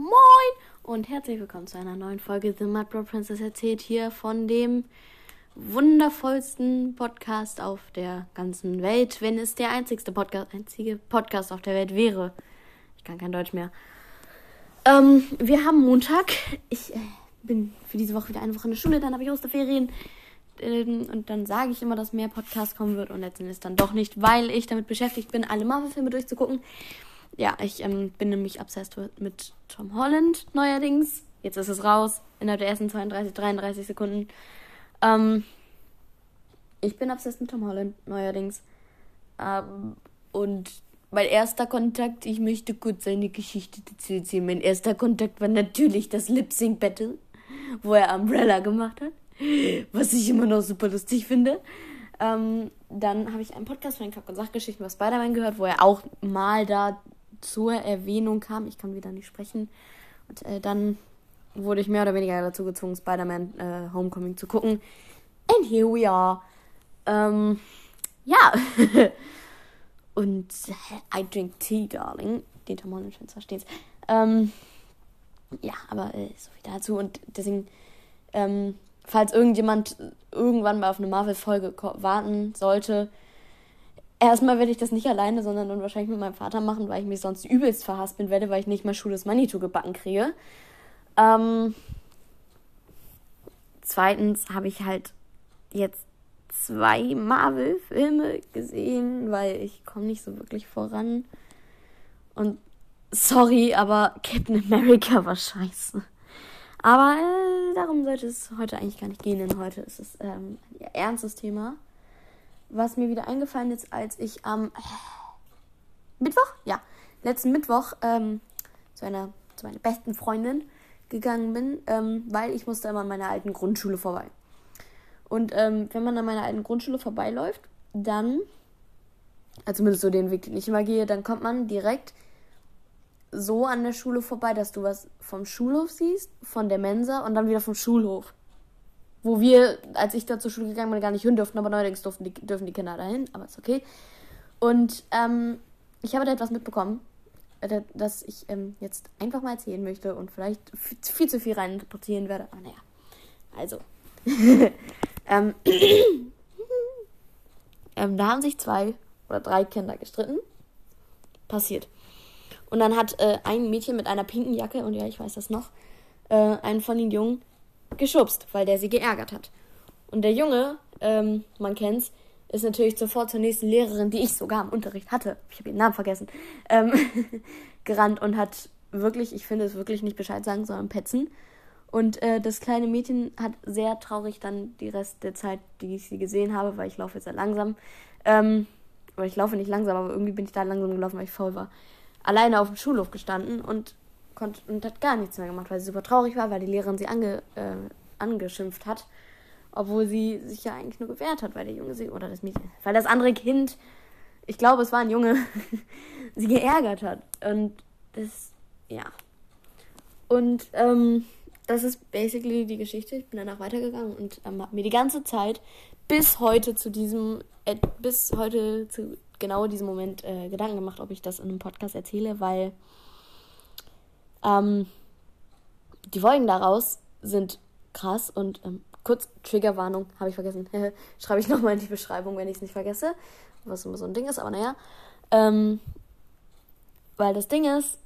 Moin und herzlich willkommen zu einer neuen Folge The Mud Bro Princess erzählt hier von dem wundervollsten Podcast auf der ganzen Welt, wenn es der einzigste Podcast, einzige Podcast auf der Welt wäre. Ich kann kein Deutsch mehr. Ähm, wir haben Montag. Ich äh, bin für diese Woche wieder eine Woche in der Schule, dann habe ich Osterferien. Ähm, und dann sage ich immer, dass mehr Podcast kommen wird und letztendlich dann doch nicht, weil ich damit beschäftigt bin, alle Marvel-Filme durchzugucken. Ja, ich ähm, bin nämlich obsessed mit Tom Holland neuerdings. Jetzt ist es raus, innerhalb der ersten 32, 33 Sekunden. Ähm, ich bin obsessed mit Tom Holland neuerdings. Ähm, und mein erster Kontakt, ich möchte kurz seine Geschichte dazu erzählen. Mein erster Kontakt war natürlich das Lip Sync Battle, wo er Umbrella gemacht hat, was ich immer noch super lustig finde. Ähm, dann habe ich einen Podcast von Kack- und Sachgeschichten über Spider-Man gehört, wo er auch mal da zur Erwähnung kam. Ich kann wieder nicht sprechen. Und äh, dann wurde ich mehr oder weniger dazu gezwungen, Spider-Man äh, Homecoming zu gucken. And here we are. Ähm, ja. Und I drink tea, darling. Den Tom Holland-Fans verstehen's. Ähm, ja, aber äh, so viel dazu. Und deswegen, ähm, falls irgendjemand irgendwann mal auf eine Marvel-Folge warten sollte, erstmal werde ich das nicht alleine, sondern dann wahrscheinlich mit meinem Vater machen, weil ich mich sonst übelst verhaspeln werde, weil ich nicht mal Schules Manitou gebacken kriege. Ähm, zweitens habe ich halt jetzt zwei Marvel-Filme gesehen, weil ich komme nicht so wirklich voran. Und sorry, aber Captain America war scheiße. Aber äh, darum sollte es heute eigentlich gar nicht gehen, denn heute ist es ähm, ein ernstes Thema. Was mir wieder eingefallen ist, als ich am äh, Mittwoch, ja, letzten Mittwoch ähm, zu einer zu meiner besten Freundin gegangen bin, ähm, weil ich musste immer an meiner alten Grundschule vorbei. Und ähm, wenn man an meiner alten Grundschule vorbeiläuft, dann, also zumindest so den Weg, den ich immer gehe, dann kommt man direkt so an der Schule vorbei, dass du was vom Schulhof siehst, von der Mensa und dann wieder vom Schulhof. Wo wir, als ich da zur Schule gegangen bin, gar nicht hin durften, aber neuerdings durften die, dürfen die Kinder dahin, aber ist okay. Und ähm, ich habe da etwas mitbekommen, äh, das ich ähm, jetzt einfach mal erzählen möchte und vielleicht viel zu viel reininterpretieren werde. Aber naja, also. ähm, ähm, da haben sich zwei oder drei Kinder gestritten. Passiert. Und dann hat äh, ein Mädchen mit einer pinken Jacke, und ja, ich weiß das noch, äh, einen von den Jungen geschubst, weil der sie geärgert hat. Und der Junge, ähm, man kennt's, ist natürlich sofort zur nächsten Lehrerin, die ich sogar im Unterricht hatte, ich habe ihren Namen vergessen, ähm, gerannt und hat wirklich, ich finde es wirklich nicht Bescheid sagen, sondern petzen. Und äh, das kleine Mädchen hat sehr traurig dann die Rest der Zeit, die ich sie gesehen habe, weil ich laufe jetzt sehr langsam. Ähm, ich laufe nicht langsam, aber irgendwie bin ich da langsam gelaufen, weil ich faul war. Alleine auf dem Schulhof gestanden und, konnte, und hat gar nichts mehr gemacht, weil sie super traurig war, weil die Lehrerin sie ange, äh, angeschimpft hat. Obwohl sie sich ja eigentlich nur gewehrt hat, weil der Junge sie, oder das Mädchen, weil das andere Kind, ich glaube, es war ein Junge, sie geärgert hat. Und das, ja. Und, ähm, das ist basically die Geschichte. Ich bin danach weitergegangen und ähm, habe mir die ganze Zeit bis heute zu diesem, äh, bis heute zu genau diesem Moment äh, Gedanken gemacht, ob ich das in einem Podcast erzähle, weil ähm, die Folgen daraus sind krass und ähm, kurz Triggerwarnung, habe ich vergessen. Schreibe ich nochmal in die Beschreibung, wenn ich es nicht vergesse, was immer so ein Ding ist, aber naja. Ähm, weil das Ding ist,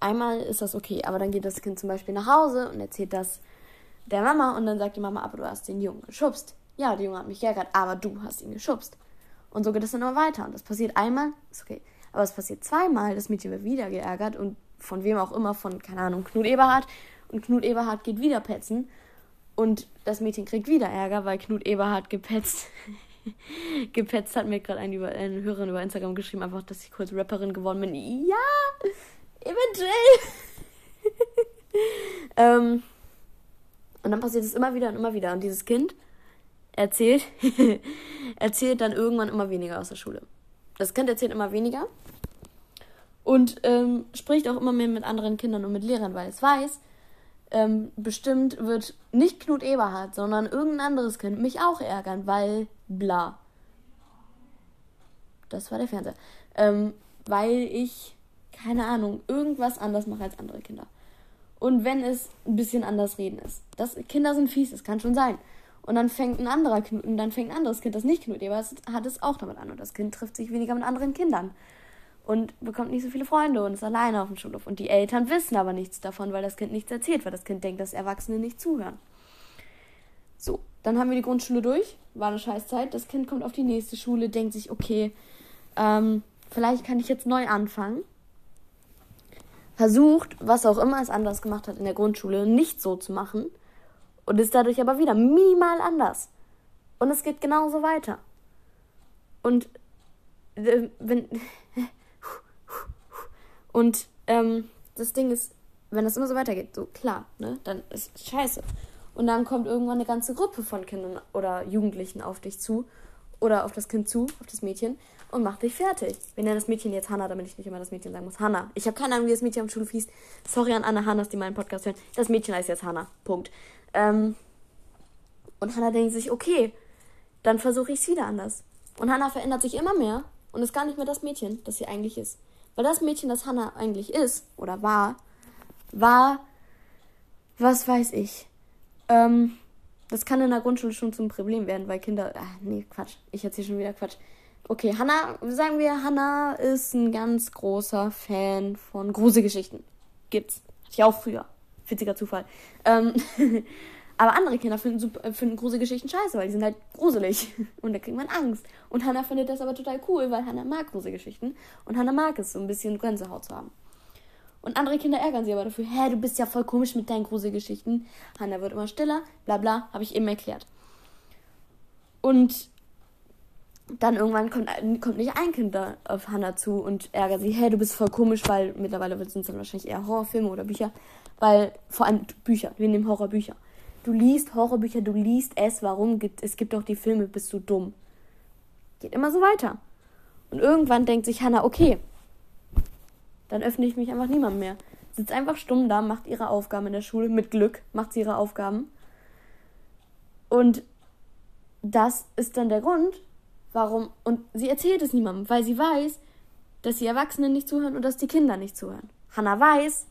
einmal ist das okay, aber dann geht das Kind zum Beispiel nach Hause und erzählt das der Mama und dann sagt die Mama, aber du hast den Jungen geschubst. Ja, der Junge hat mich geärgert, aber du hast ihn geschubst. Und so geht es dann immer weiter. Und das passiert einmal, ist okay. Aber es passiert zweimal, das Mädchen wird wieder geärgert und von wem auch immer, von, keine Ahnung, Knut Eberhard. Und Knut Eberhard geht wieder petzen. Und das Mädchen kriegt wieder Ärger, weil Knut Eberhard gepetzt. gepetzt hat mir gerade eine, eine Hörerin über Instagram geschrieben, einfach, dass ich kurz Rapperin geworden bin. Ja! Eventuell. ähm, und dann passiert es immer wieder und immer wieder. Und dieses Kind erzählt, erzählt dann irgendwann immer weniger aus der Schule. Das Kind erzählt immer weniger und ähm, spricht auch immer mehr mit anderen Kindern und mit Lehrern, weil es weiß, ähm, bestimmt wird nicht Knut Eberhard, sondern irgendein anderes Kind mich auch ärgern, weil bla. Das war der Fernseher. Ähm, weil ich keine Ahnung, irgendwas anders mache als andere Kinder. Und wenn es ein bisschen anders reden ist. Das, Kinder sind fies, das kann schon sein. Und dann fängt ein anderer und dann fängt ein anderes Kind, das nicht knut, es hat es auch damit an. Und das Kind trifft sich weniger mit anderen Kindern. Und bekommt nicht so viele Freunde und ist alleine auf dem Schulhof. Und die Eltern wissen aber nichts davon, weil das Kind nichts erzählt, weil das Kind denkt, dass Erwachsene nicht zuhören. So, dann haben wir die Grundschule durch. War eine Scheißzeit. Das Kind kommt auf die nächste Schule, denkt sich, okay, ähm, vielleicht kann ich jetzt neu anfangen. Versucht, was auch immer es anders gemacht hat in der Grundschule, nicht so zu machen und ist dadurch aber wieder minimal anders. Und es geht genauso weiter. Und äh, wenn. Und ähm, das Ding ist, wenn das immer so weitergeht, so klar, ne, dann ist es scheiße. Und dann kommt irgendwann eine ganze Gruppe von Kindern oder Jugendlichen auf dich zu oder auf das Kind zu, auf das Mädchen und macht dich fertig. Wir nennen das Mädchen jetzt Hannah, damit ich nicht immer das Mädchen sagen muss. Hannah. Ich habe keine Ahnung, wie das Mädchen am Schulhof hieß. Sorry an alle Hannas, die meinen Podcast hören. Das Mädchen heißt jetzt Hannah. Punkt. Ähm, und Hannah denkt sich, okay, dann versuche ich es wieder anders. Und Hannah verändert sich immer mehr und ist gar nicht mehr das Mädchen, das sie eigentlich ist. Weil das Mädchen, das Hannah eigentlich ist oder war, war, was weiß ich. Ähm, das kann in der Grundschule schon zum Problem werden, weil Kinder. Ach, nee, Quatsch. Ich erzähle schon wieder Quatsch. Okay, Hannah, sagen wir, Hannah ist ein ganz großer Fan von Gruselgeschichten. Gibt's. Hatte ich auch früher. Witziger Zufall. Ähm, aber andere Kinder finden, äh, finden Gruselgeschichten scheiße, weil die sind halt gruselig. Und da kriegt man Angst. Und Hannah findet das aber total cool, weil Hannah mag Gruselgeschichten. Und Hannah mag es, so ein bisschen Gänsehaut zu haben. Und andere Kinder ärgern sie aber dafür. Hä, du bist ja voll komisch mit deinen Gruselgeschichten. Hannah wird immer stiller, bla bla, habe ich eben erklärt. Und dann irgendwann kommt, kommt nicht ein Kind da auf Hannah zu und ärgert sie, hey, du bist voll komisch, weil mittlerweile sind es dann wahrscheinlich eher Horrorfilme oder Bücher, weil vor allem Bücher, wir nehmen Horrorbücher. Du liest Horrorbücher, du liest es, warum gibt es gibt auch die Filme, bist du dumm. Geht immer so weiter. Und irgendwann denkt sich Hannah, okay, dann öffne ich mich einfach niemandem mehr. Sitzt einfach stumm da, macht ihre Aufgaben in der Schule, mit Glück macht sie ihre Aufgaben. Und das ist dann der Grund, warum. Und sie erzählt es niemandem, weil sie weiß, dass die Erwachsenen nicht zuhören und dass die Kinder nicht zuhören. Hannah weiß,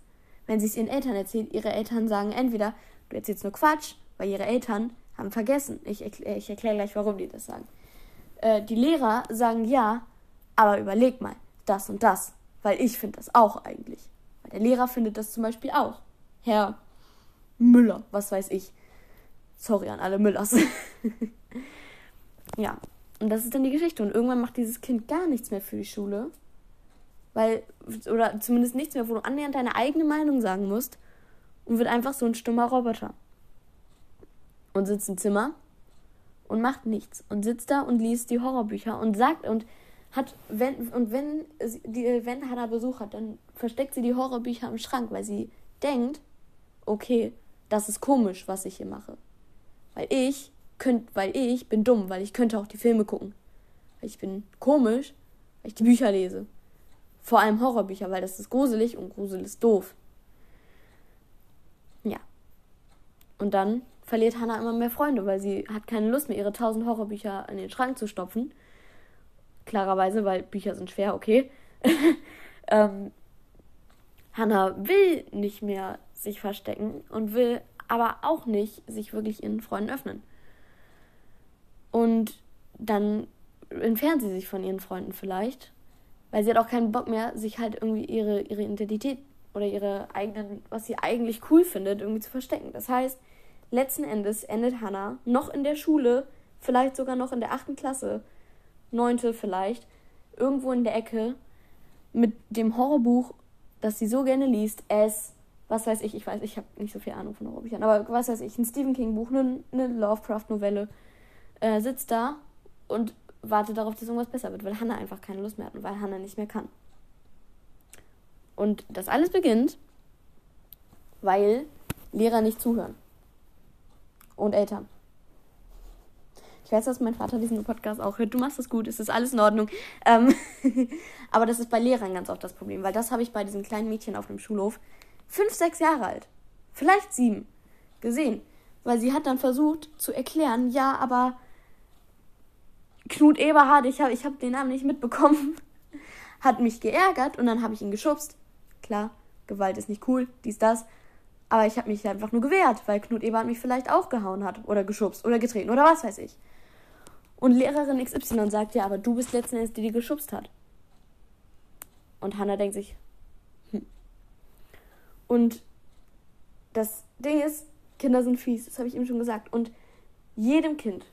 wenn sie es ihren Eltern erzählt, ihre Eltern sagen entweder, du erzählst nur Quatsch, weil ihre Eltern haben vergessen. Ich, erkläre ich erkläre gleich, warum die das sagen. Äh, die Lehrer sagen ja, aber überleg mal, das und das. Weil ich finde das auch eigentlich. Weil der Lehrer findet das zum Beispiel auch. Herr Müller, was weiß ich. Sorry an alle Müllers. ja, und das ist dann die Geschichte. Und irgendwann macht dieses Kind gar nichts mehr für die Schule. Weil, oder zumindest nichts mehr, wo du annähernd deine eigene Meinung sagen musst. Und wird einfach so ein stummer Roboter. Und sitzt im Zimmer und macht nichts. Und sitzt da und liest die Horrorbücher und sagt und hat, wenn, und wenn, die, wenn Hannah Besuch hat, dann versteckt sie die Horrorbücher im Schrank, weil sie denkt, okay, das ist komisch, was ich hier mache. Weil ich könnt, weil ich bin dumm, weil ich könnte auch die Filme gucken. Weil ich bin komisch, weil ich die Bücher lese. Vor allem Horrorbücher, weil das ist gruselig und Grusel ist doof. Ja. Und dann verliert Hannah immer mehr Freunde, weil sie hat keine Lust mehr, ihre tausend Horrorbücher in den Schrank zu stopfen klarerweise, weil Bücher sind schwer, okay. ähm, Hannah will nicht mehr sich verstecken und will aber auch nicht sich wirklich ihren Freunden öffnen. Und dann entfernt sie sich von ihren Freunden vielleicht, weil sie hat auch keinen Bock mehr, sich halt irgendwie ihre, ihre Identität oder ihre eigenen, was sie eigentlich cool findet, irgendwie zu verstecken. Das heißt, letzten Endes endet Hannah noch in der Schule, vielleicht sogar noch in der achten Klasse, neunte vielleicht, irgendwo in der Ecke mit dem Horrorbuch, das sie so gerne liest, es, was weiß ich, ich weiß, ich habe nicht so viel Ahnung von Horrorbüchern, aber was weiß ich, ein Stephen King Buch, eine, eine Lovecraft-Novelle, äh, sitzt da und wartet darauf, dass irgendwas besser wird, weil Hannah einfach keine Lust mehr hat und weil Hannah nicht mehr kann. Und das alles beginnt, weil Lehrer nicht zuhören. Und Eltern. Ich weiß, dass mein Vater diesen Podcast auch hört. Du machst das gut, es ist alles in Ordnung. Ähm aber das ist bei Lehrern ganz oft das Problem, weil das habe ich bei diesem kleinen Mädchen auf dem Schulhof, fünf, sechs Jahre alt, vielleicht sieben, gesehen. Weil sie hat dann versucht zu erklären, ja, aber Knut Eberhard, ich habe ich hab den Namen nicht mitbekommen, hat mich geärgert und dann habe ich ihn geschubst. Klar, Gewalt ist nicht cool, dies, das. Aber ich habe mich einfach nur gewehrt, weil Knut Eberhard mich vielleicht auch gehauen hat oder geschubst oder getreten oder was weiß ich. Und Lehrerin XY sagt, ja, aber du bist letzten Endes die, die geschubst hat. Und Hannah denkt sich, hm. Und das Ding ist, Kinder sind fies, das habe ich eben schon gesagt. Und jedem Kind,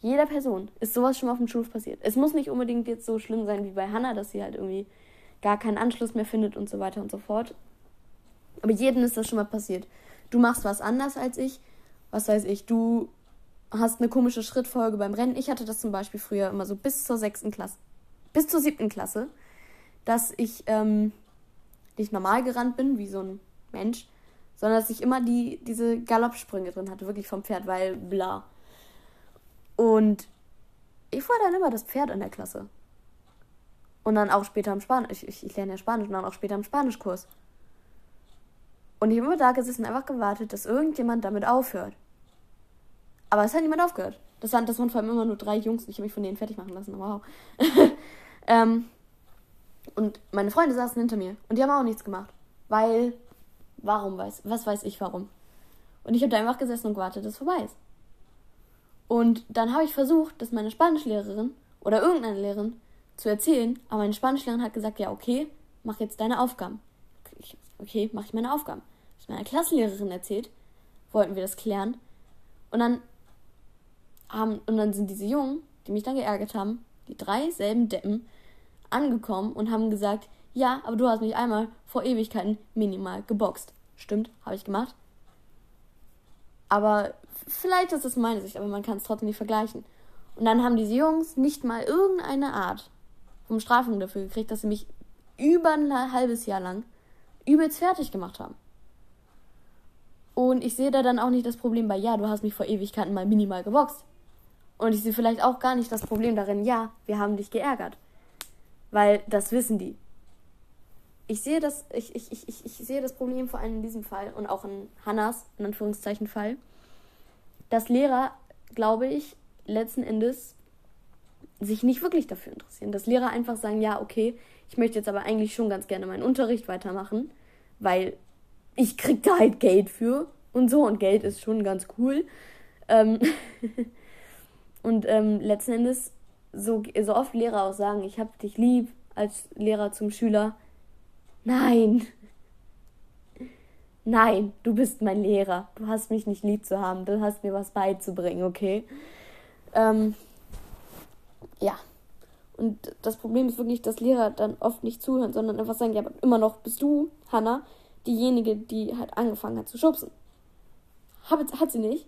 jeder Person ist sowas schon mal auf dem Schulhof passiert. Es muss nicht unbedingt jetzt so schlimm sein wie bei Hannah, dass sie halt irgendwie gar keinen Anschluss mehr findet und so weiter und so fort. Aber jedem ist das schon mal passiert. Du machst was anders als ich. Was weiß ich, du hast eine komische Schrittfolge beim Rennen. Ich hatte das zum Beispiel früher immer so bis zur sechsten Klasse, bis zur siebten Klasse, dass ich ähm, nicht normal gerannt bin, wie so ein Mensch, sondern dass ich immer die, diese Galoppsprünge drin hatte, wirklich vom Pferd, weil bla. Und ich war dann immer das Pferd in der Klasse. Und dann auch später im Spanisch. Ich, ich, lerne ja Spanisch und dann auch später im Spanischkurs. Und ich habe immer da gesessen einfach gewartet, dass irgendjemand damit aufhört. Aber es hat niemand aufgehört. Das waren, das waren vor allem immer nur drei Jungs ich habe mich von denen fertig machen lassen. Wow. ähm, und meine Freunde saßen hinter mir und die haben auch nichts gemacht. Weil, warum weiß, was weiß ich warum. Und ich habe da einfach gesessen und gewartet, dass es vorbei ist. Und dann habe ich versucht, dass meine Spanischlehrerin oder irgendeine Lehrerin zu erzählen, aber meine Spanischlehrerin hat gesagt, ja, okay, mach jetzt deine Aufgaben. Okay, mache ich meine Aufgaben. Ich meiner Klassenlehrerin erzählt, wollten wir das klären. Und dann haben, und dann sind diese Jungen, die mich dann geärgert haben, die drei selben Deppen, angekommen und haben gesagt, ja, aber du hast mich einmal vor Ewigkeiten minimal geboxt. Stimmt, habe ich gemacht. Aber vielleicht ist es meine Sicht, aber man kann es trotzdem nicht vergleichen. Und dann haben diese Jungs nicht mal irgendeine Art Strafung dafür gekriegt, dass sie mich über ein halbes Jahr lang übelst fertig gemacht haben. Und ich sehe da dann auch nicht das Problem bei, ja, du hast mich vor Ewigkeiten mal minimal geboxt. Und ich sehe vielleicht auch gar nicht das Problem darin, ja, wir haben dich geärgert. Weil das wissen die. Ich sehe das, ich, ich, ich, ich, sehe das Problem vor allem in diesem Fall und auch in Hannas, in Anführungszeichen, Fall, dass Lehrer, glaube ich, letzten Endes sich nicht wirklich dafür interessieren. Dass Lehrer einfach sagen, ja, okay, ich möchte jetzt aber eigentlich schon ganz gerne meinen Unterricht weitermachen, weil ich krieg da halt Geld für und so und Geld ist schon ganz cool. Ähm Und ähm, letzten Endes, so, so oft Lehrer auch sagen, ich hab dich lieb als Lehrer zum Schüler. Nein. Nein, du bist mein Lehrer. Du hast mich nicht lieb zu haben. Du hast mir was beizubringen, okay? Ähm, ja. Und das Problem ist wirklich, dass Lehrer dann oft nicht zuhören, sondern einfach sagen, ja, aber immer noch bist du, Hannah, diejenige, die halt angefangen hat zu schubsen. Hat, hat sie nicht.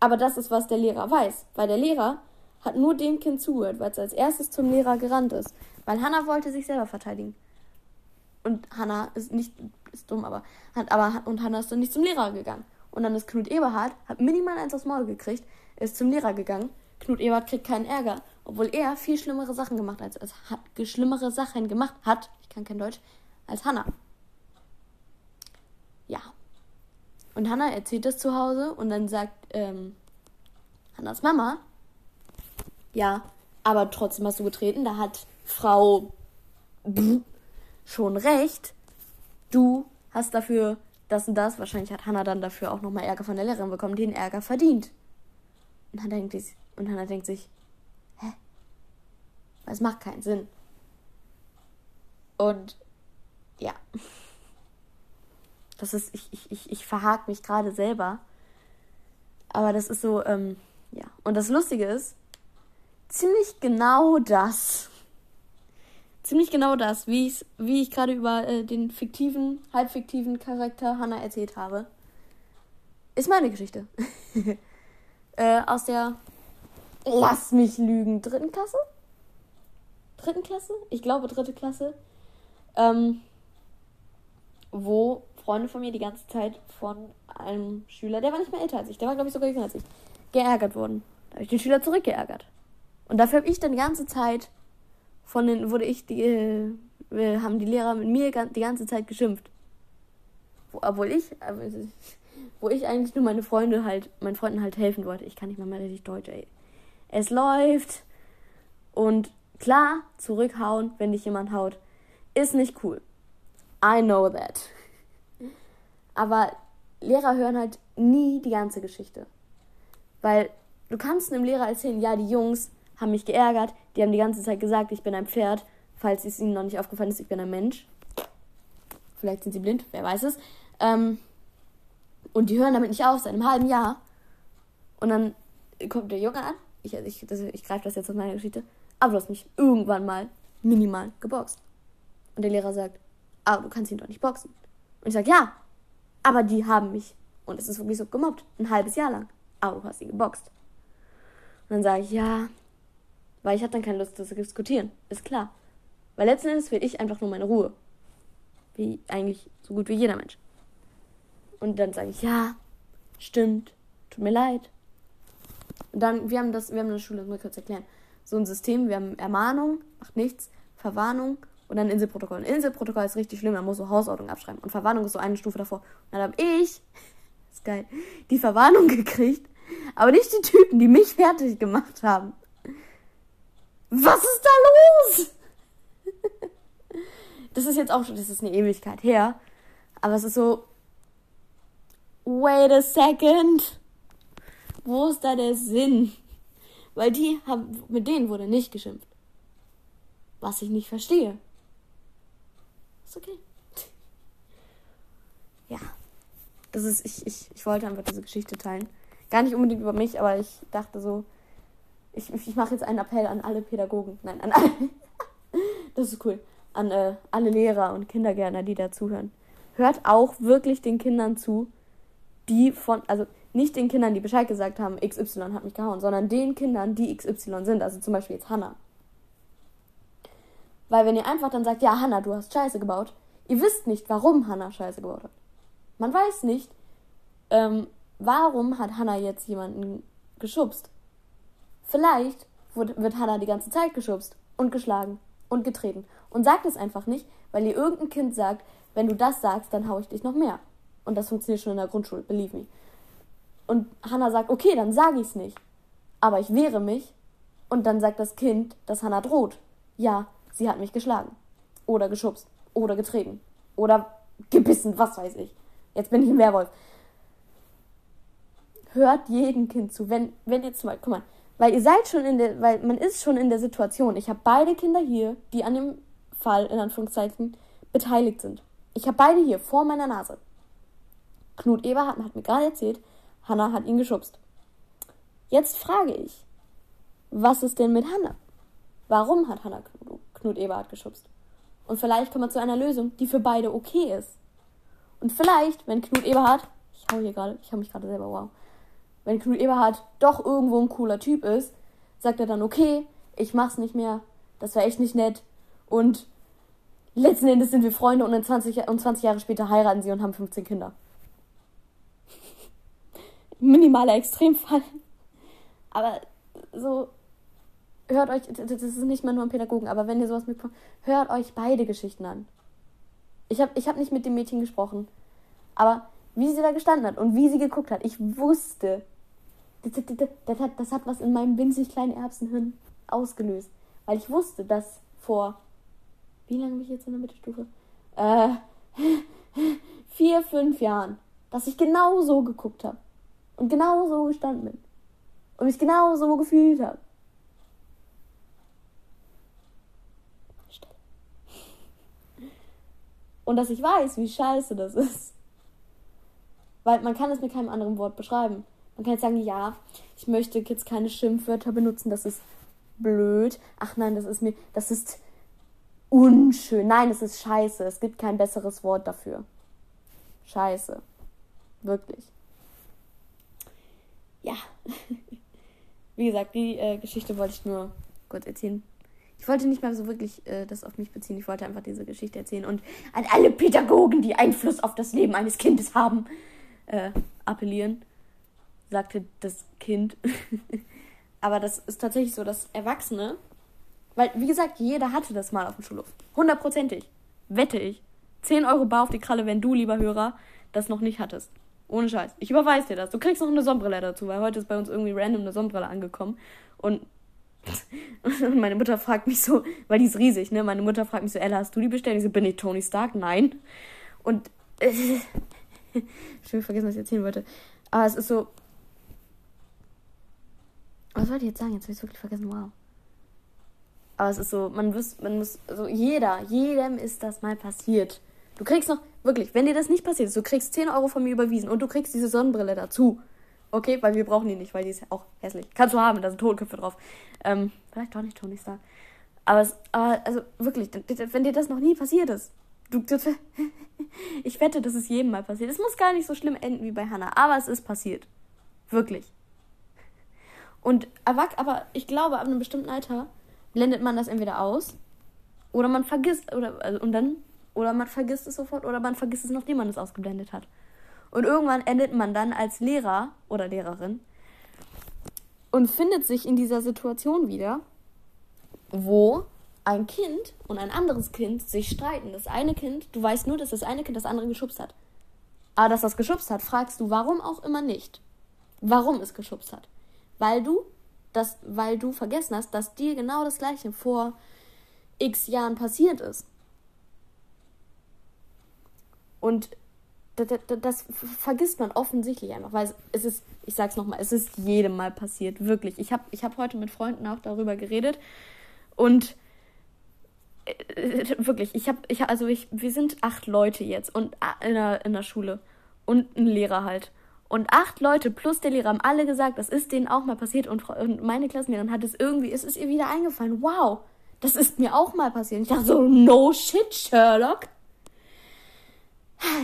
Aber das ist, was der Lehrer weiß, weil der Lehrer hat nur dem Kind zugehört, weil es als erstes zum Lehrer gerannt ist. Weil Hannah wollte sich selber verteidigen. Und Hannah ist nicht, ist dumm, aber, aber, und Hannah ist dann nicht zum Lehrer gegangen. Und dann ist Knut Eberhard, hat minimal eins aufs Maul gekriegt, ist zum Lehrer gegangen. Knut Eberhard kriegt keinen Ärger, obwohl er viel schlimmere Sachen gemacht hat, als hat, schlimmere Sachen gemacht hat, ich kann kein Deutsch, als Hannah. Ja, und Hannah erzählt das zu Hause und dann sagt ähm, Hannas Mama, ja, aber trotzdem hast du getreten, da hat Frau schon recht. Du hast dafür das und das. Wahrscheinlich hat Hannah dann dafür auch nochmal Ärger von der Lehrerin bekommen, den Ärger verdient. Und Hannah denkt, und Hannah denkt sich? Das macht keinen Sinn. Und ja. Das ist, ich, ich, ich, ich verhake mich gerade selber. Aber das ist so, ähm, ja. Und das Lustige ist, ziemlich genau das, ziemlich genau das, wie, wie ich gerade über äh, den fiktiven, halbfiktiven Charakter Hannah erzählt habe, ist meine Geschichte. äh, aus der, lass mich lügen, dritten Klasse? Dritten Klasse? Ich glaube dritte Klasse. Ähm, wo Freunde von mir die ganze Zeit von einem Schüler, der war nicht mehr älter als ich, der war, glaube ich, sogar jünger als ich, geärgert wurden. Da habe ich den Schüler zurückgeärgert. Und dafür habe ich dann die ganze Zeit von den, wurde ich, die, äh, haben die Lehrer mit mir die ganze Zeit geschimpft. Wo, obwohl ich, äh, wo ich eigentlich nur meine Freunde halt, meinen Freunden halt helfen wollte. Ich kann nicht mal mehr richtig Deutsch, ey. Es läuft. Und klar, zurückhauen, wenn dich jemand haut, ist nicht cool. I know that. Aber Lehrer hören halt nie die ganze Geschichte. Weil du kannst einem Lehrer erzählen, ja, die Jungs haben mich geärgert, die haben die ganze Zeit gesagt, ich bin ein Pferd, falls es ihnen noch nicht aufgefallen ist, ich bin ein Mensch. Vielleicht sind sie blind, wer weiß es. Ähm, und die hören damit nicht auf, seit einem halben Jahr. Und dann kommt der Junge an, ich, ich, ich greife das jetzt aus meiner Geschichte, aber du hast mich irgendwann mal minimal geboxt. Und der Lehrer sagt, aber du kannst ihn doch nicht boxen. Und ich sage, ja, aber die haben mich, und es ist wirklich so gemobbt, ein halbes Jahr lang. Aber du hast ihn geboxt. Und dann sage ich, ja, weil ich habe dann keine Lust, das zu diskutieren. Ist klar. Weil letzten Endes will ich einfach nur meine Ruhe. Wie eigentlich so gut wie jeder Mensch. Und dann sage ich, ja, stimmt, tut mir leid. Und dann, wir haben das, wir haben in der Schule, das muss ich kurz erklären, so ein System, wir haben Ermahnung, macht nichts, Verwarnung und dann Inselprotokoll. Ein Inselprotokoll ist richtig schlimm, da musst du Hausordnung abschreiben. Und Verwarnung ist so eine Stufe davor. Und dann habe ich, ist geil, die Verwarnung gekriegt, aber nicht die Typen, die mich fertig gemacht haben. Was ist da los? das ist jetzt auch schon, das ist eine Ewigkeit her. Aber es ist so, wait a second. Wo ist da der Sinn? Weil die haben, mit denen wurde nicht geschimpft. Was ich nicht verstehe. Ist okay. Ja. Das ist, ich, ich, ich wollte einfach diese Geschichte teilen. Gar nicht unbedingt über mich, aber ich dachte so, ich, ich mache jetzt einen Appell an alle Pädagogen. Nein, an alle. das ist cool. An äh, alle Lehrer und Kindergärtner, die da zuhören. Hört auch wirklich den Kindern zu, die von, also nicht den Kindern, die Bescheid gesagt haben, XY hat mich gehauen, sondern den Kindern, die XY sind. Also zum Beispiel jetzt Hannah. Weil wenn ihr einfach dann sagt, ja, Hannah, du hast Scheiße gebaut, ihr wisst nicht, warum Hannah Scheiße gebaut hat. Man weiß nicht, ähm, warum hat Hannah jetzt jemanden geschubst. Vielleicht wird Hannah die ganze Zeit geschubst und geschlagen und getreten. Und sagt es einfach nicht, weil ihr irgendein Kind sagt, wenn du das sagst, dann hau ich dich noch mehr. Und das funktioniert schon in der Grundschule, believe me. Und Hannah sagt, okay, dann sage ich es nicht. Aber ich wehre mich. Und dann sagt das Kind, dass Hannah droht. Ja, sie hat mich geschlagen. Oder geschubst. Oder getreten. Oder gebissen, was weiß ich. Jetzt bin ich ein Werwolf. Hört jedem Kind zu. Wenn, wenn jetzt zum Beispiel, guck mal, weil ihr seid schon in der, weil man ist schon in der Situation. Ich habe beide Kinder hier, die an dem Fall, in Anführungszeichen, beteiligt sind. Ich habe beide hier vor meiner Nase. Knut Eberhardt hat mir gerade erzählt, Hanna hat ihn geschubst. Jetzt frage ich, was ist denn mit Hanna? Warum hat Hanna Knut Eberhardt geschubst? Und vielleicht kommen wir zu einer Lösung, die für beide okay ist. Und vielleicht, wenn Knut Eberhardt, ich hau hier gerade, ich hau mich gerade selber, wow, wenn Knut Eberhardt doch irgendwo ein cooler Typ ist, sagt er dann, okay, ich mach's nicht mehr, das war echt nicht nett. Und letzten Endes sind wir Freunde und, in 20, und 20 Jahre später heiraten sie und haben 15 Kinder. Minimaler Extremfall. Aber so, hört euch, das ist nicht mal nur ein Pädagogen, aber wenn ihr sowas mitbekommt, hört euch beide Geschichten an. Ich habe ich hab nicht mit dem Mädchen gesprochen, aber wie sie da gestanden hat und wie sie geguckt hat, ich wusste, das, das, das, hat, das hat was in meinem winzig kleinen Erbsenhirn ausgelöst. Weil ich wusste, dass vor, wie lange bin ich jetzt in der Mittelstufe? Äh, vier, fünf Jahren, dass ich genau so geguckt habe und genau so gestanden bin und mich genau so gefühlt habe. Und dass ich weiß, wie scheiße das ist. Weil man kann es mit keinem anderen Wort beschreiben. Man kann jetzt sagen, ja, ich möchte jetzt keine Schimpfwörter benutzen, das ist blöd. Ach nein, das ist mir, das ist unschön. Nein, das ist scheiße. Es gibt kein besseres Wort dafür. Scheiße. Wirklich. Ja. Wie gesagt, die äh, Geschichte wollte ich nur kurz erzählen. Ich wollte nicht mal so wirklich äh, das auf mich beziehen. Ich wollte einfach diese Geschichte erzählen und an alle Pädagogen, die Einfluss auf das Leben eines Kindes haben, äh, appellieren sagte das Kind. Aber das ist tatsächlich so, dass Erwachsene, weil, wie gesagt, jeder hatte das mal auf dem Schulhof. Hundertprozentig. Wette ich. 10 Euro bar auf die Kralle, wenn du, lieber Hörer, das noch nicht hattest. Ohne Scheiß. Ich überweise dir das. Du kriegst noch eine Sonnenbrille dazu, weil heute ist bei uns irgendwie random eine Sonnenbrille angekommen. Und, meine Mutter fragt mich so, weil die ist riesig, ne? Meine Mutter fragt mich so, Ella, hast du die bestellt? Ich so, bin ich Tony Stark? Nein. Und äh, ich habe vergessen, was ich erzählen wollte. Aber es ist so. Was wollte ich jetzt sagen? Jetzt habe ich es wirklich vergessen. Wow. Aber es ist so, man muss, man muss, also jeder, jedem ist das mal passiert. Du kriegst noch, wirklich, wenn dir das nicht passiert ist, du kriegst 10 Euro von mir überwiesen und du kriegst diese Sonnenbrille dazu. Okay, weil wir brauchen die nicht, weil die ist auch hässlich. Kannst du haben, da sind Totenköpfe drauf. Ähm, vielleicht doch nicht Tony Star. Aber, es, aber also wirklich, wenn dir das noch nie passiert ist, du, du, ich wette, das ist jedem mal passiert. Es muss gar nicht so schlimm enden wie bei Hannah, aber es ist passiert. Wirklich. Und aber ich glaube, ab einem bestimmten Alter blendet man das entweder aus oder man vergisst oder also, und dann oder man vergisst es sofort oder man vergisst es, nachdem man es ausgeblendet hat. Und irgendwann endet man dann als Lehrer oder Lehrerin und findet sich in dieser Situation wieder, wo ein Kind und ein anderes Kind sich streiten. Das eine Kind, du weißt nur, dass das eine Kind das andere geschubst hat. Aber dass das geschubst hat, fragst du warum auch immer nicht. Warum es geschubst hat. Weil du das, weil du vergessen hast, dass dir genau das gleiche vor x Jahren passiert ist. Und das, das, vergisst man offensichtlich einfach, weil es ist, ich sag's nochmal, es ist jedem Mal passiert, wirklich. Ich habe ich hab heute mit Freunden auch darüber geredet und äh, wirklich, ich habe, ich, also ich, wir sind acht Leute jetzt und äh, in der, in der Schule und ein Lehrer halt. Und acht Leute plus der Lehrer haben alle gesagt, das ist denen auch mal passiert. Und, und meine Klassenlehrerin hat es irgendwie, es ist ihr wieder eingefallen. Wow, das ist mir auch mal passiert. Ich dachte so, no shit, Sherlock.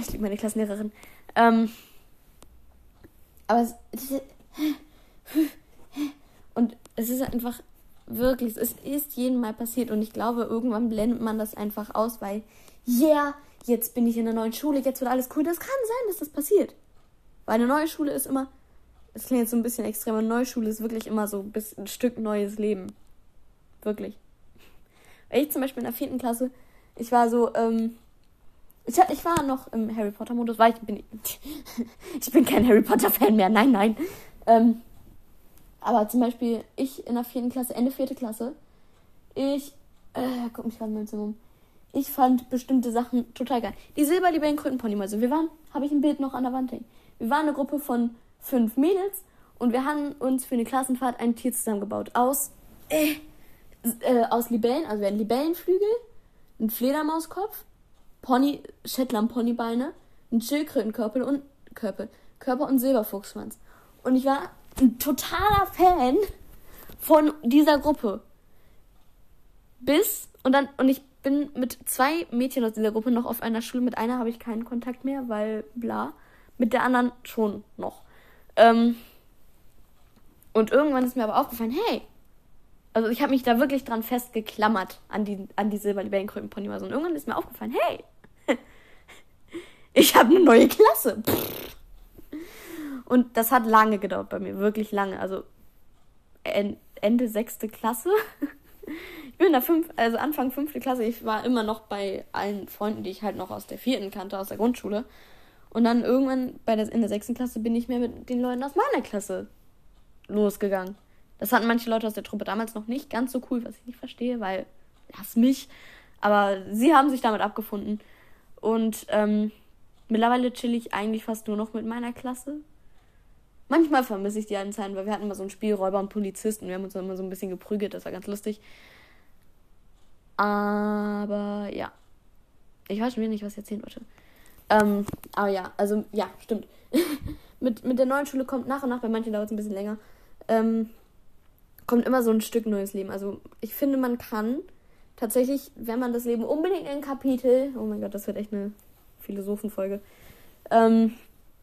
Ich liebe meine Klassenlehrerin. Ähm, aber es, und es ist einfach wirklich, es ist jedem Mal passiert und ich glaube, irgendwann blendet man das einfach aus, weil, yeah, jetzt bin ich in der neuen Schule, jetzt wird alles cool. Das kann sein, dass das passiert. Weil eine neue Schule ist immer, es klingt jetzt so ein bisschen extrem, eine neue Schule ist wirklich immer so ein Stück neues Leben. Wirklich. Weil ich zum Beispiel in der vierten Klasse, ich war so, ähm, ich, war noch im Harry Potter Modus, weil ich bin, ich bin kein Harry Potter Fan mehr, nein, nein. Ähm, aber zum Beispiel ich in der vierten Klasse, Ende vierte Klasse, ich, äh, guck mich gerade mal Zimmer um. Ich fand bestimmte Sachen total geil. Die Silberlibellenkrötenponymäuse. Wir waren, habe ich ein Bild noch an der Wand hängen. Wir waren eine Gruppe von fünf Mädels und wir haben uns für eine Klassenfahrt ein Tier zusammengebaut. Aus, äh, äh, aus Libellen, also wir hatten Libellenflügel, einen Fledermauskopf, Pony, Shetland Ponybeine, einen Schildkrötenkörper und Körper, Körper und Silberfuchsschwanz. Und ich war ein totaler Fan von dieser Gruppe. Bis und dann und ich bin mit zwei Mädchen aus dieser Gruppe noch auf einer Schule. Mit einer habe ich keinen Kontakt mehr, weil bla. Mit der anderen schon noch. Ähm, und irgendwann ist mir aber aufgefallen, hey, also ich habe mich da wirklich dran festgeklammert an die, an die Silberlibellenkrötenponymäuse. Und irgendwann ist mir aufgefallen, hey, ich habe eine neue Klasse. Und das hat lange gedauert bei mir, wirklich lange. Also Ende sechste Klasse. Ich bin in der fünf, also Anfang fünfte Klasse. Ich war immer noch bei allen Freunden, die ich halt noch aus der vierten kannte, aus der Grundschule. Und dann irgendwann bei der, in der sechsten Klasse bin ich mehr mit den Leuten aus meiner Klasse losgegangen. Das hatten manche Leute aus der Truppe damals noch nicht ganz so cool, was ich nicht verstehe, weil lass mich. Aber sie haben sich damit abgefunden. Und ähm, mittlerweile chill ich eigentlich fast nur noch mit meiner Klasse. Manchmal vermisse ich die alten Zeiten, weil wir hatten immer so ein Spiel Räuber und Polizisten. Wir haben uns immer so ein bisschen geprügelt, das war ganz lustig. Aber ja. Ich weiß schon wieder nicht, was ich erzählen wollte. Ähm, aber ja, also ja, stimmt. mit, mit der neuen Schule kommt nach und nach, bei manchen dauert es ein bisschen länger, ähm, kommt immer so ein Stück neues Leben. Also ich finde, man kann tatsächlich, wenn man das Leben unbedingt in ein Kapitel, oh mein Gott, das wird echt eine Philosophenfolge, ähm,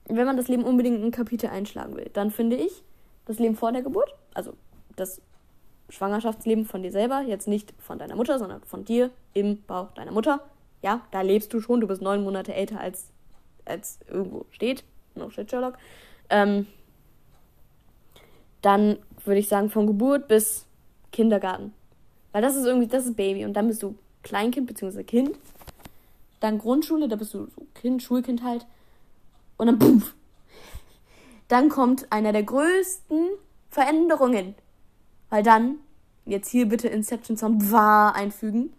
wenn man das Leben unbedingt in ein Kapitel einschlagen will, dann finde ich das Leben vor der Geburt, also das Schwangerschaftsleben von dir selber, jetzt nicht von deiner Mutter, sondern von dir im Bauch deiner Mutter, ja, da lebst du schon, du bist neun Monate älter als, als irgendwo steht. No shit, Sherlock. Ähm, dann würde ich sagen, von Geburt bis Kindergarten. Weil das ist irgendwie, das ist Baby. Und dann bist du Kleinkind bzw. Kind. Dann Grundschule, da bist du so Kind, Schulkind halt. Und dann puff. Dann kommt einer der größten Veränderungen. Weil dann, jetzt hier bitte Inception Sound war einfügen.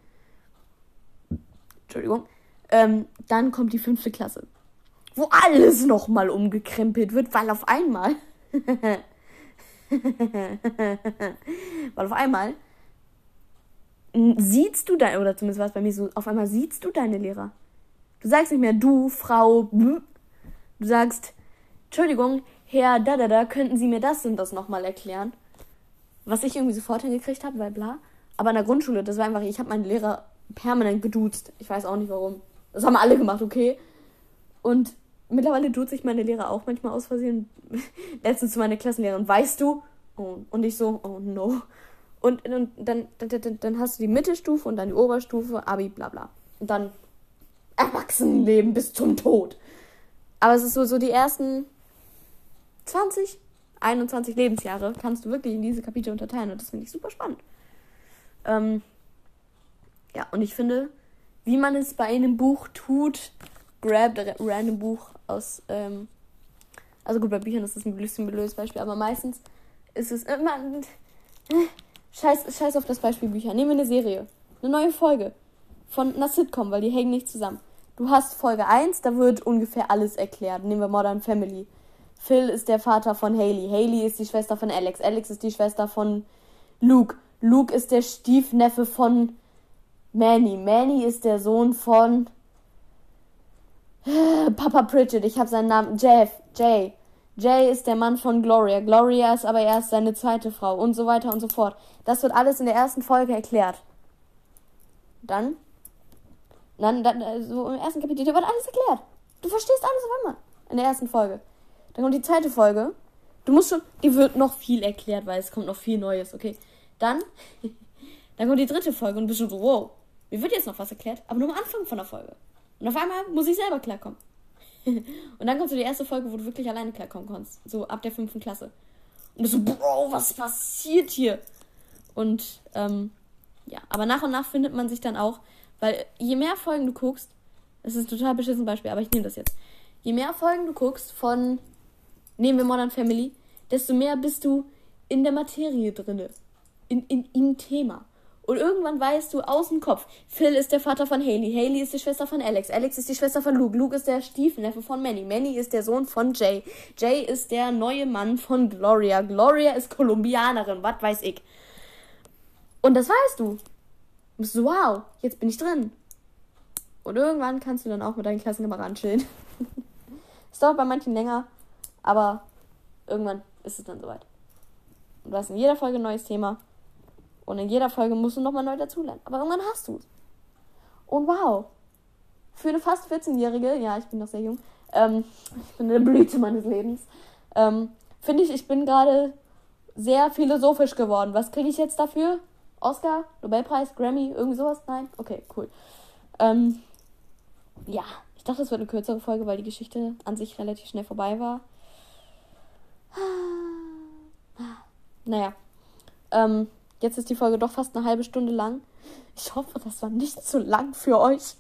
Entschuldigung. Ähm, dann kommt die fünfte Klasse. wo alles nochmal umgekrempelt wird, weil auf einmal. weil auf einmal siehst du dein, oder zumindest war es bei mir so, auf einmal siehst du deine Lehrer. Du sagst nicht mehr du, Frau, du sagst, Entschuldigung, Herr, da, da, da, könnten Sie mir das und das nochmal erklären? Was ich irgendwie sofort hingekriegt habe, weil bla. Aber in der Grundschule, das war einfach, ich habe meinen Lehrer permanent geduzt. Ich weiß auch nicht warum. Das haben alle gemacht, okay? Und mittlerweile duze ich meine Lehrer auch manchmal aus Versehen. Letztens zu meiner Klassenlehrerin, weißt du? Oh, und ich so, oh no. Und, und dann, dann, dann hast du die Mittelstufe und dann die Oberstufe, Abi, bla bla. Und dann Erwachsenenleben bis zum Tod. Aber es ist so, so die ersten 20, 21 Lebensjahre kannst du wirklich in diese Kapitel unterteilen und das finde ich super spannend. Ähm, ja, und ich finde, wie man es bei einem Buch tut, grabt ein random Buch aus, ähm, also gut, bei Büchern ist das ein bisschen blödes Beispiel, aber meistens ist es immer, scheiß, scheiß auf das Beispiel Bücher. Nehmen wir eine Serie, eine neue Folge von einer Sitcom, weil die hängen nicht zusammen. Du hast Folge 1, da wird ungefähr alles erklärt. Nehmen wir Modern Family. Phil ist der Vater von Haley. Haley ist die Schwester von Alex. Alex ist die Schwester von Luke. Luke ist der Stiefneffe von Manny. Manny ist der Sohn von Papa Pritchett. Ich habe seinen Namen. Jeff. Jay. Jay ist der Mann von Gloria. Gloria ist aber erst seine zweite Frau und so weiter und so fort. Das wird alles in der ersten Folge erklärt. Dann dann, dann äh, so im ersten Kapitel, wird alles erklärt. Du verstehst alles auf einmal. In der ersten Folge. Dann kommt die zweite Folge. Du musst schon, die wird noch viel erklärt, weil es kommt noch viel Neues, okay. Dann, dann kommt die dritte Folge und bist schon so, wow, mir wird jetzt noch was erklärt, aber nur am Anfang von der Folge. Und auf einmal muss ich selber klarkommen. und dann kommt so die erste Folge, wo du wirklich alleine klarkommen kannst. So ab der fünften Klasse. Und du so, Bro, was passiert hier? Und, ähm, ja, aber nach und nach findet man sich dann auch, weil je mehr Folgen du guckst, das ist ein total beschissenes Beispiel, aber ich nehme das jetzt. Je mehr Folgen du guckst von, nehmen wir Modern Family, desto mehr bist du in der Materie drinne. In, in, im Thema. Und irgendwann weißt du aus dem Kopf, Phil ist der Vater von Haley, Haley ist die Schwester von Alex, Alex ist die Schwester von Luke, Luke ist der Stiefneffe von Manny, Manny ist der Sohn von Jay, Jay ist der neue Mann von Gloria, Gloria ist Kolumbianerin, was weiß ich. Und das weißt du. So, wow, jetzt bin ich drin. Und irgendwann kannst du dann auch mit deinen Klassenkameraden chillen. Es dauert bei manchen länger, aber irgendwann ist es dann soweit. Und du hast in jeder Folge ein neues Thema. Und in jeder Folge musst du nochmal neu dazulernen. Aber irgendwann hast du es. Und wow. Für eine fast 14-Jährige, ja, ich bin noch sehr jung, ähm, ich bin in der Blüte meines Lebens, ähm, finde ich, ich bin gerade sehr philosophisch geworden. Was kriege ich jetzt dafür? Oscar, Nobelpreis, Grammy, irgendwie sowas? Nein? Okay, cool. Ähm, ja, ich dachte, es wird eine kürzere Folge, weil die Geschichte an sich relativ schnell vorbei war. Naja. Ähm, jetzt ist die Folge doch fast eine halbe Stunde lang. Ich hoffe, das war nicht zu lang für euch.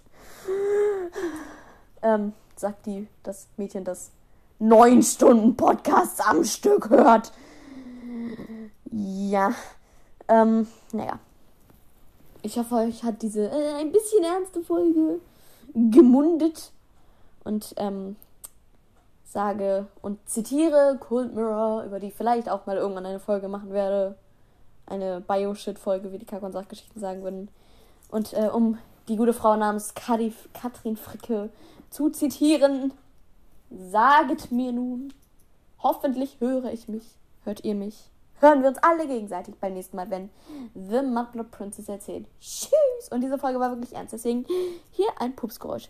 Ähm, sagt die, das Mädchen, das neun Stunden Podcasts am Stück hört. Ja. Ähm, naja. Ich hoffe, euch hat diese äh, ein bisschen ernste Folge gemundet. Und ähm, sage und zitiere Cold Mirror, über die ich vielleicht auch mal irgendwann eine Folge machen werde. Eine Bio-Shit-Folge, wie die Kack- und Sachgeschichten sagen würden. Und äh, um die gute Frau namens Kadif, Katrin Fricke zu zitieren, saget mir nun, hoffentlich höre ich mich, hört ihr mich hören wir uns alle gegenseitig beim nächsten Mal, wenn The Mudblood Princess erzählt. Tschüss! Und diese Folge war wirklich ernst, deswegen hier ein Pupsgeräusch.